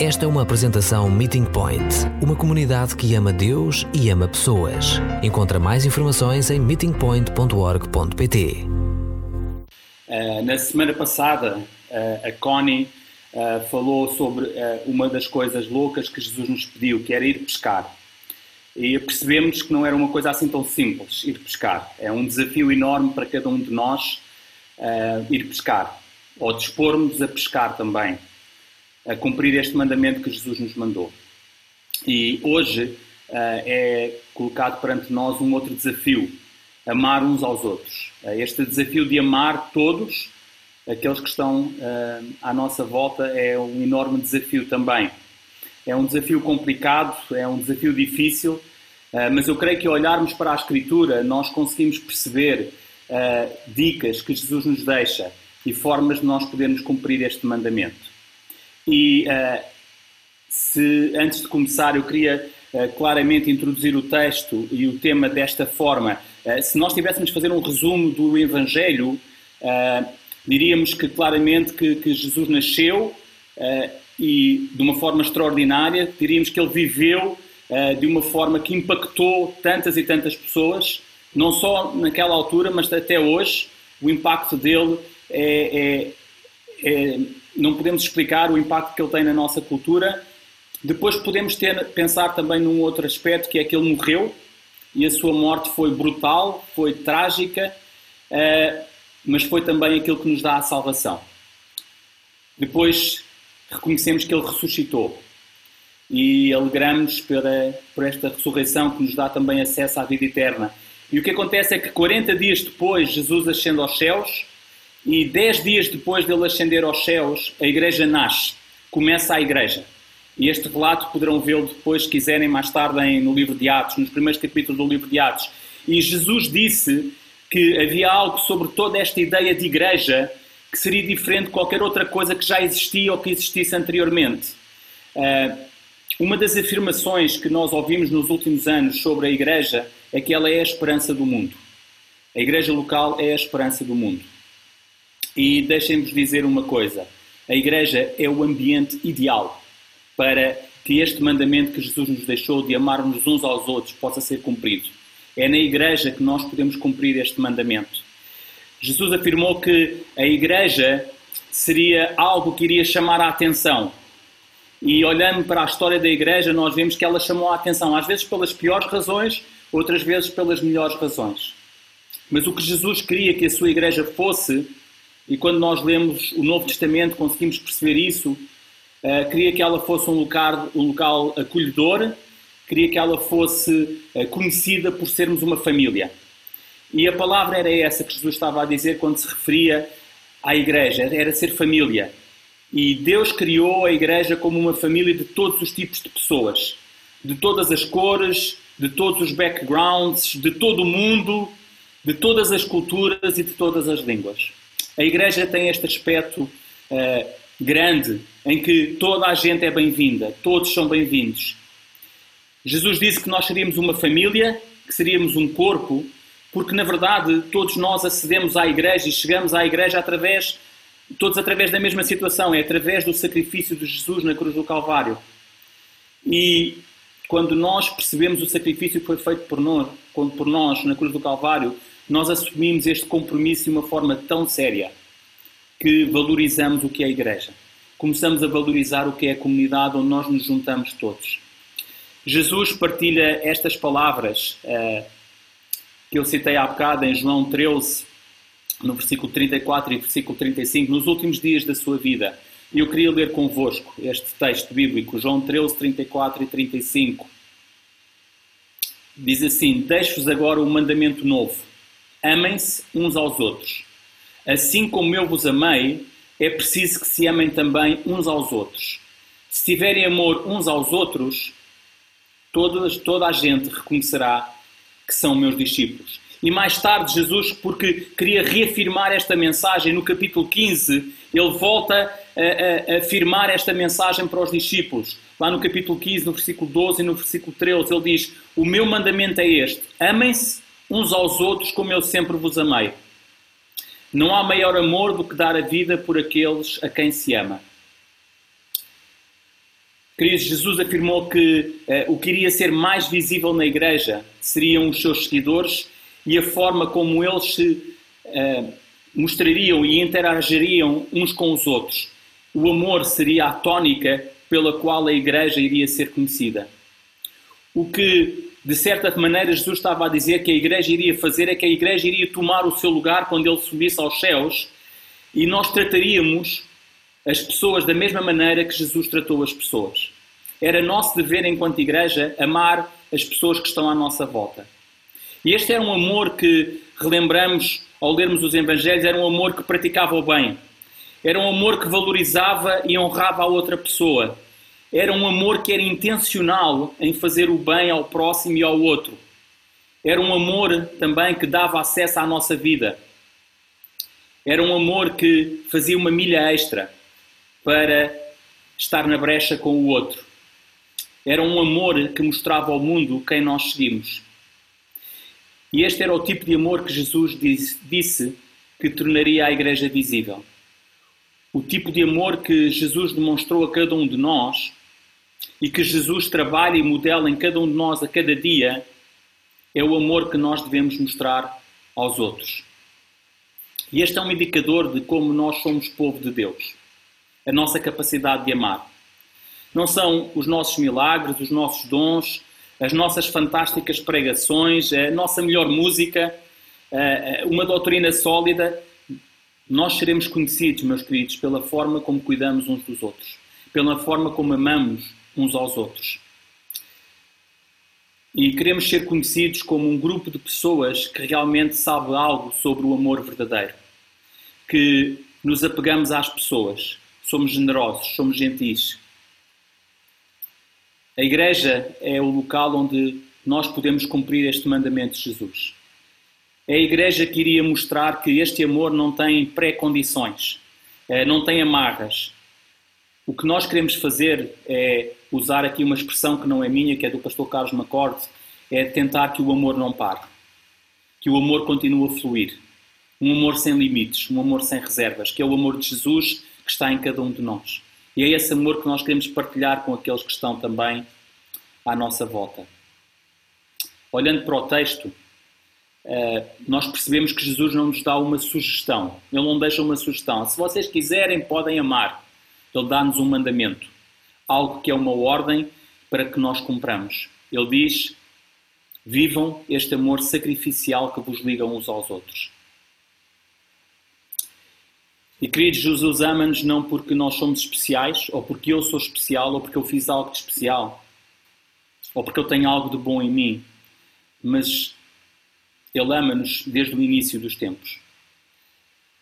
Esta é uma apresentação Meeting Point, uma comunidade que ama Deus e ama pessoas. Encontra mais informações em meetingpoint.org.pt. Uh, na semana passada, uh, a Connie uh, falou sobre uma das coisas loucas que Jesus nos pediu, que era ir pescar. E percebemos que não era uma coisa assim tão simples, ir pescar. É um desafio enorme para cada um de nós ir pescar, ou dispormos a pescar também a cumprir este mandamento que Jesus nos mandou. E hoje uh, é colocado perante nós um outro desafio: amar uns aos outros. Uh, este desafio de amar todos, aqueles que estão uh, à nossa volta, é um enorme desafio também. É um desafio complicado, é um desafio difícil, mas eu creio que olharmos para a Escritura nós conseguimos perceber dicas que Jesus nos deixa e formas de nós podermos cumprir este mandamento. E uh, se antes de começar eu queria uh, claramente introduzir o texto e o tema desta forma, uh, se nós tivéssemos de fazer um resumo do Evangelho, diríamos que claramente que, que Jesus nasceu e de uma forma extraordinária, diríamos que ele viveu de uma forma que impactou tantas e tantas pessoas, não só naquela altura, mas até hoje. O impacto dele é, é, é não podemos explicar o impacto que ele tem na nossa cultura. Depois podemos ter, pensar também num outro aspecto, que é que ele morreu e a sua morte foi brutal, foi trágica, uh, mas foi também aquilo que nos dá a salvação. Depois reconhecemos que ele ressuscitou e alegramos pela, por esta ressurreição que nos dá também acesso à vida eterna. E o que acontece é que 40 dias depois Jesus ascende aos céus e dez dias depois dele ascender aos céus, a igreja nasce, começa a igreja. E este relato poderão vê-lo depois, se quiserem, mais tarde no livro de Atos, nos primeiros capítulos do livro de Atos. E Jesus disse que havia algo sobre toda esta ideia de igreja que seria diferente de qualquer outra coisa que já existia ou que existisse anteriormente. Uh, uma das afirmações que nós ouvimos nos últimos anos sobre a igreja é que ela é a esperança do mundo. A igreja local é a esperança do mundo. E deixem-vos dizer uma coisa: a igreja é o ambiente ideal para que este mandamento que Jesus nos deixou de amarmos uns aos outros possa ser cumprido. É na igreja que nós podemos cumprir este mandamento. Jesus afirmou que a igreja seria algo que iria chamar a atenção. E olhando para a história da igreja, nós vemos que ela chamou a atenção, às vezes pelas piores razões, outras vezes pelas melhores razões. Mas o que Jesus queria que a sua igreja fosse e quando nós lemos o Novo Testamento conseguimos perceber isso. Uh, queria que ela fosse um local, um local acolhedor, queria que ela fosse uh, conhecida por sermos uma família. E a palavra era essa que Jesus estava a dizer quando se referia à igreja, era ser família. E Deus criou a igreja como uma família de todos os tipos de pessoas, de todas as cores, de todos os backgrounds, de todo o mundo, de todas as culturas e de todas as línguas. A Igreja tem este aspecto uh, grande em que toda a gente é bem-vinda, todos são bem-vindos. Jesus disse que nós seríamos uma família, que seríamos um corpo, porque na verdade todos nós acedemos à Igreja e chegamos à Igreja através, todos através da mesma situação, é através do sacrifício de Jesus na cruz do Calvário. E quando nós percebemos o sacrifício que foi feito por nós, por nós na cruz do Calvário, nós assumimos este compromisso de uma forma tão séria que valorizamos o que é a Igreja. Começamos a valorizar o que é a comunidade onde nós nos juntamos todos. Jesus partilha estas palavras uh, que eu citei há bocado em João 13, no versículo 34 e versículo 35, nos últimos dias da sua vida. Eu queria ler convosco este texto bíblico, João 13, 34 e 35. Diz assim: Deixo-vos agora um mandamento novo Amem-se uns aos outros. Assim como eu vos amei, é preciso que se amem também uns aos outros. Se tiverem amor uns aos outros, toda, toda a gente reconhecerá que são meus discípulos. E mais tarde, Jesus, porque queria reafirmar esta mensagem, no capítulo 15, ele volta a, a, a, afirmar esta mensagem para os discípulos. Lá no capítulo 15, no versículo 12 e no versículo 13, ele diz: O meu mandamento é este: amem-se uns aos outros como eu sempre vos amei. Não há maior amor do que dar a vida por aqueles a quem se ama. Queridos, Jesus afirmou que uh, o que iria ser mais visível na igreja seriam os seus seguidores e a forma como eles se uh, mostrariam e interagiriam uns com os outros. O amor seria a tónica pela qual a igreja iria ser conhecida. O que, de certa maneira, Jesus estava a dizer que a igreja iria fazer é que a igreja iria tomar o seu lugar quando ele subisse aos céus e nós trataríamos as pessoas da mesma maneira que Jesus tratou as pessoas. Era nosso dever, enquanto igreja, amar as pessoas que estão à nossa volta. E este era um amor que, relembramos ao lermos os Evangelhos, era um amor que praticava o bem. Era um amor que valorizava e honrava a outra pessoa. Era um amor que era intencional em fazer o bem ao próximo e ao outro. Era um amor também que dava acesso à nossa vida. Era um amor que fazia uma milha extra para estar na brecha com o outro. Era um amor que mostrava ao mundo quem nós seguimos. E este era o tipo de amor que Jesus disse, que tornaria a igreja visível. O tipo de amor que Jesus demonstrou a cada um de nós e que Jesus trabalha e modela em cada um de nós a cada dia é o amor que nós devemos mostrar aos outros. E este é um indicador de como nós somos povo de Deus a nossa capacidade de amar. Não são os nossos milagres, os nossos dons, as nossas fantásticas pregações, a nossa melhor música, uma doutrina sólida. Nós seremos conhecidos, meus queridos, pela forma como cuidamos uns dos outros, pela forma como amamos uns aos outros. E queremos ser conhecidos como um grupo de pessoas que realmente sabe algo sobre o amor verdadeiro, que nos apegamos às pessoas, somos generosos, somos gentis. A igreja é o local onde nós podemos cumprir este mandamento de Jesus. É a igreja que iria mostrar que este amor não tem pré-condições, eh, não tem amarras. O que nós queremos fazer é usar aqui uma expressão que não é minha, que é do pastor Carlos Macorde, é tentar que o amor não pare, que o amor continue a fluir. Um amor sem limites, um amor sem reservas, que é o amor de Jesus que está em cada um de nós. E é esse amor que nós queremos partilhar com aqueles que estão também à nossa volta. Olhando para o texto, eh, nós percebemos que Jesus não nos dá uma sugestão. Ele não deixa uma sugestão. Se vocês quiserem, podem amar. Ele dá-nos um mandamento. Algo que é uma ordem para que nós cumpramos. Ele diz: Vivam este amor sacrificial que vos liga uns aos outros. E queridos, Jesus ama-nos não porque nós somos especiais, ou porque eu sou especial, ou porque eu fiz algo de especial, ou porque eu tenho algo de bom em mim, mas Ele ama-nos desde o início dos tempos.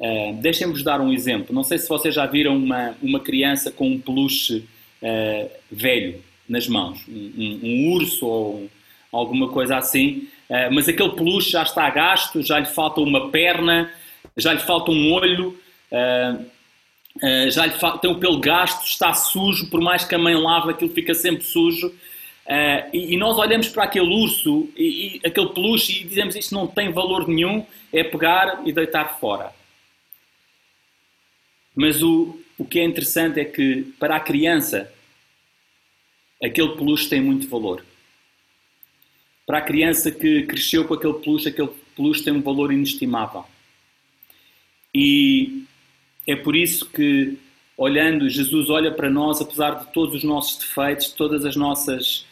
Uh, Deixem-vos dar um exemplo. Não sei se vocês já viram uma, uma criança com um peluche uh, velho nas mãos, um, um, um urso ou um, alguma coisa assim, uh, mas aquele peluche já está gasto, já lhe falta uma perna, já lhe falta um olho já lhe tem o pelo gasto, está sujo, por mais que a mãe lave, aquilo fica sempre sujo. Uh, e, e, nós olhamos para aquele urso e, e, aquele peluche e dizemos isto não tem valor nenhum, é pegar e deitar fora. Mas o, o que é interessante é que para a criança aquele peluche tem muito valor. Para a criança que cresceu com aquele peluche, aquele peluche tem um valor inestimável. E é por isso que, olhando, Jesus olha para nós, apesar de todos os nossos defeitos, todas as nossas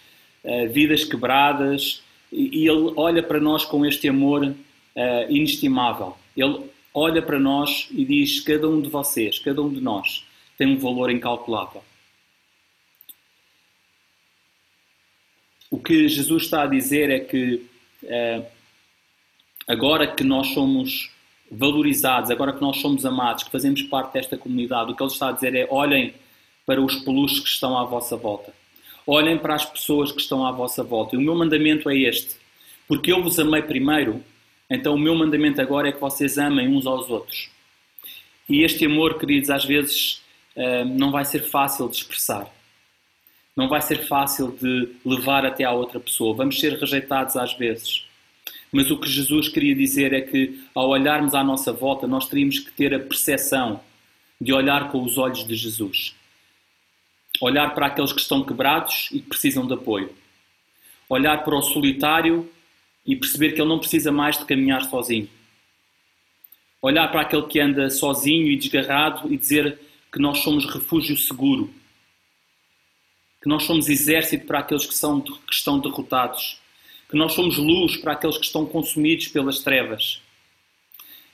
uh, vidas quebradas, e, e, Ele olha para nós com este amor uh, inestimável. Ele olha para nós e diz: cada um de vocês, cada um de nós, tem um valor incalculável. O que Jesus está a dizer é que uh, agora que nós somos valorizados, agora que nós somos amados, que fazemos parte desta comunidade, o que ele está a dizer é: olhem para os peluches que estão à vossa volta. Olhem para as pessoas que estão à vossa volta. E o meu mandamento é este: porque eu vos amei primeiro, então o meu mandamento agora é que vocês amem uns aos outros. E este amor, queridos, às vezes eh, não vai ser fácil de expressar. Não vai ser fácil de levar até à outra pessoa. Vamos ser rejeitados às vezes. Mas o que Jesus queria dizer é que, ao olharmos à nossa volta, nós teríamos que ter a percepção de olhar com os olhos de Jesus. Olhar para aqueles que estão quebrados e que precisam de apoio. Olhar para o solitário e perceber que ele não precisa mais de caminhar sozinho. Olhar para aquele que anda sozinho e desgarrado e dizer que nós somos refúgio seguro. Que nós somos exército para aqueles que, são, que estão derrotados. Que nós somos luz para aqueles que estão consumidos pelas trevas.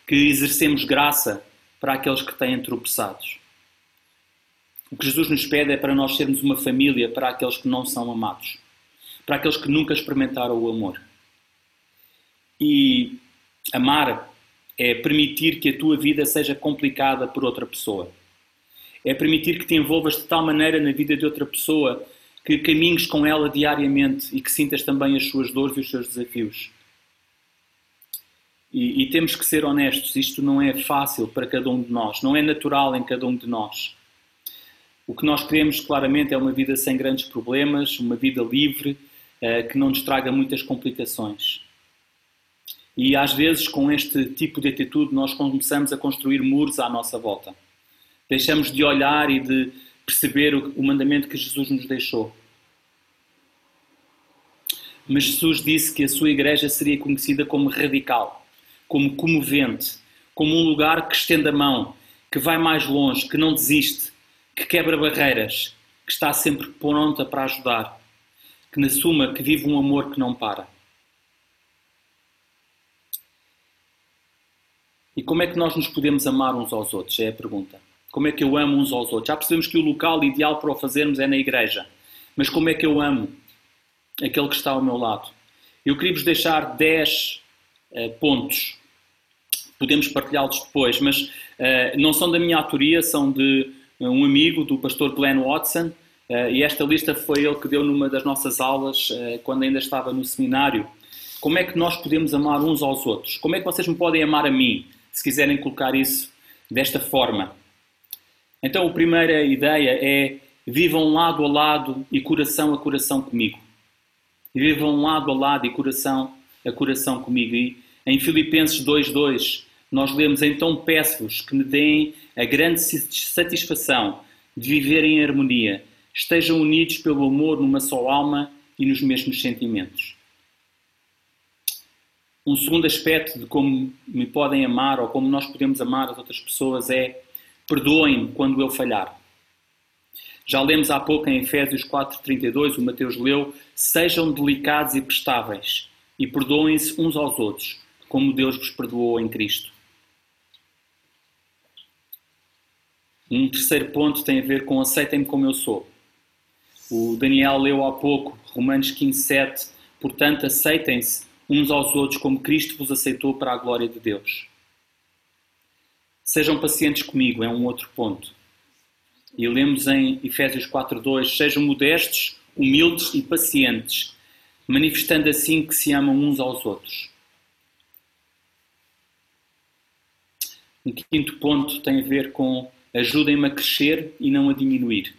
Que exercemos graça para aqueles que têm tropeçados. O que Jesus nos pede é para nós sermos uma família para aqueles que não são amados, para aqueles que nunca experimentaram o amor. E amar é permitir que a tua vida seja complicada por outra pessoa. É permitir que te envolvas de tal maneira na vida de outra pessoa que caminhes com ela diariamente e que sintas também as suas dores e os seus desafios. E, e, temos que ser honestos, isto não é fácil para cada um de nós, não é natural em cada um de nós. O que nós queremos claramente é uma vida sem grandes problemas, uma vida livre, uh, que não nos traga muitas complicações. E às vezes, com este tipo de atitude, nós começamos a construir muros à nossa volta. Deixamos de olhar e de perceber o, mandamento que Jesus nos deixou. Mas Jesus disse que a sua igreja seria conhecida como radical, como comovente, como um lugar que estende a mão, que vai mais longe, que não desiste, que quebra barreiras, que está sempre pronta para ajudar, que na suma que vive um amor que não para. E como é que nós nos podemos amar uns aos outros? É a pergunta. Como é que eu amo uns aos outros? Já percebemos que o local ideal para o fazermos é na igreja. Mas como é que eu amo aquele que está ao meu lado? Eu queria-vos deixar 10 uh, eh, pontos. Podemos partilhá-los depois, mas uh, não são da minha autoria, são de um amigo, do pastor Glenn Watson. Uh, e esta lista foi ele que deu numa das nossas aulas, quando ainda estava no seminário. Como é que nós podemos amar uns aos outros? Como é que vocês me podem amar a mim? Se quiserem colocar isso desta forma. Então, a primeira ideia é vivam lado a lado e coração a coração comigo. Vivam lado a lado e coração a coração comigo. E em Filipenses 2.2 nós lemos, então peço-vos que me deem a grande satisfação de viver em harmonia, estejam unidos pelo amor numa só alma e nos mesmos sentimentos. Um segundo aspecto de como me podem amar ou como nós podemos amar as outras pessoas é perdoem-me quando eu falhar. Já lemos há pouco em Efésios 4:32, o Mateus leu: "Sejam delicados e prestáveis e perdoem-se uns aos outros, como Deus vos perdoou em Cristo." Um terceiro ponto tem a ver com aceitem-me como eu sou. O Daniel leu há pouco, Romanos 15:7, portanto, aceitem-se uns aos outros como Cristo vos aceitou para a glória de Deus. Sejam pacientes comigo, é um outro ponto. E lemos em Efésios 4:2, sejam modestos, humildes e pacientes, manifestando assim que se amam uns aos outros. Um quinto ponto tem a ver com ajudem-me a crescer e não a diminuir.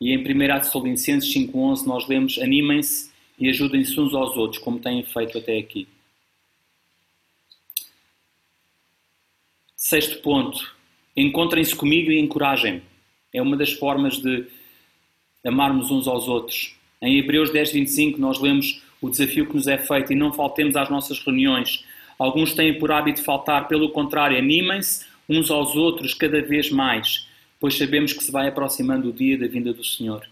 E em 1 Tessalonicenses 5.11 nós lemos animem-se e ajudem-se uns aos outros, como têm feito até aqui. Sexto ponto, encontrem-se comigo e encorajem-me. É uma das formas de amarmos uns aos outros. Em Hebreus 10, 25, nós lemos o desafio que nos é feito e não faltemos às nossas reuniões. Alguns têm por hábito faltar, pelo contrário, animem-se uns aos outros cada vez mais, pois sabemos que se vai aproximando o dia da vinda do Senhor.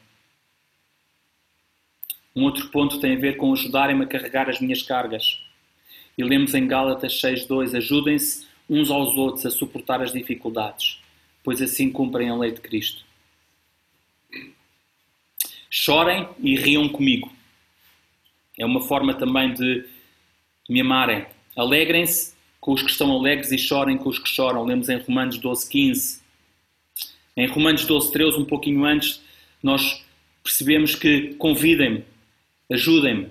Um outro ponto tem a ver com ajudarem-me a carregar as minhas cargas. E lemos em Gálatas 6.2, ajudem-se uns aos outros a suportar as dificuldades, pois assim cumprem a lei de Cristo. Chorem e riam comigo. É uma forma também de me amarem. Alegrem-se com os que estão alegres e chorem com os que choram. Lemos em Romanos 12.15. Em Romanos 12.13, um pouquinho antes, nós percebemos que convidem-me Ajudem-me.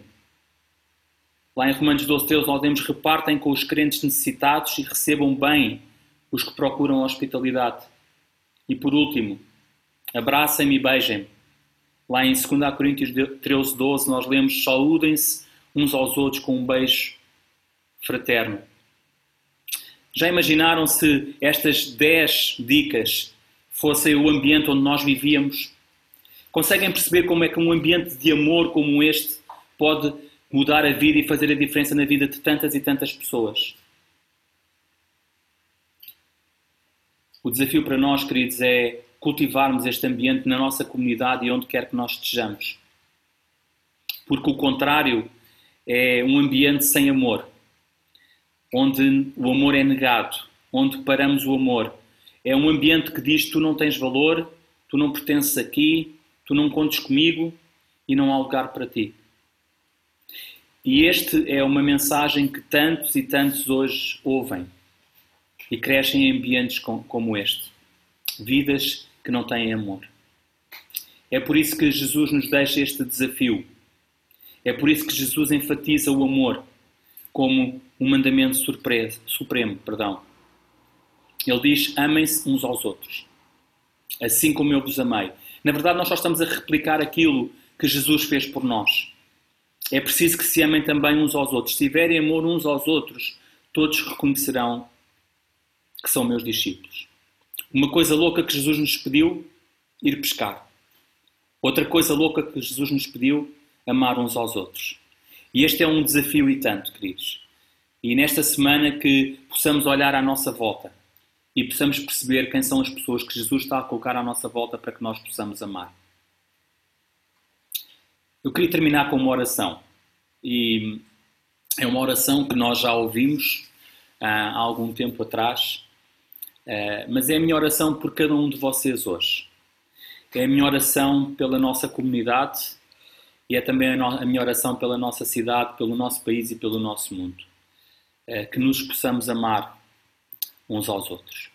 Lá em Romanos 12, 13, nós temos repartem com os crentes necessitados e recebam bem os que procuram hospitalidade. E por último, abracem-me e beijem-me. Lá em 2 Coríntios 13, 12, nós lemos saúdem-se uns aos outros com um beijo fraterno. Já imaginaram se estas 10 dicas fosse o ambiente onde nós vivíamos? Conseguem perceber como é que um ambiente de amor como este pode mudar a vida e fazer a diferença na vida de tantas e tantas pessoas? O desafio para nós, queridos, é cultivarmos este ambiente na nossa comunidade e onde quer que nós estejamos. Porque o contrário é um ambiente sem amor, onde o amor é negado, onde paramos o amor. É um ambiente que diz: tu não tens valor, tu não pertences aqui, tu não contes comigo e não há lugar para ti. E este é uma mensagem que tantos e tantos hoje ouvem e crescem em ambientes como este. Vidas que não têm amor. É por isso que Jesus nos deixa este desafio. É por isso que Jesus enfatiza o amor como um mandamento surpresa, supremo. Perdão. Ele diz: amem-se uns aos outros, assim como eu vos amei. Na verdade, nós só estamos a replicar aquilo que Jesus fez por nós. É preciso que se amem também uns aos outros. Se tiverem amor uns aos outros, todos reconhecerão que são meus discípulos. Uma coisa louca que Jesus nos pediu, ir pescar. Outra coisa louca que Jesus nos pediu, amar uns aos outros. E este é um desafio e tanto, queridos. E nesta semana que possamos olhar à nossa volta e possamos perceber quem são as pessoas que Jesus está a colocar à nossa volta para que nós possamos amar. Eu queria terminar com uma oração. E é uma oração que nós já ouvimos ah, há algum tempo atrás Uh, mas é a minha oração por cada um de vocês hoje. É a minha oração pela nossa comunidade e é também a, minha oração pela nossa cidade, pelo nosso país e pelo nosso mundo. Uh, que nos possamos amar uns aos outros.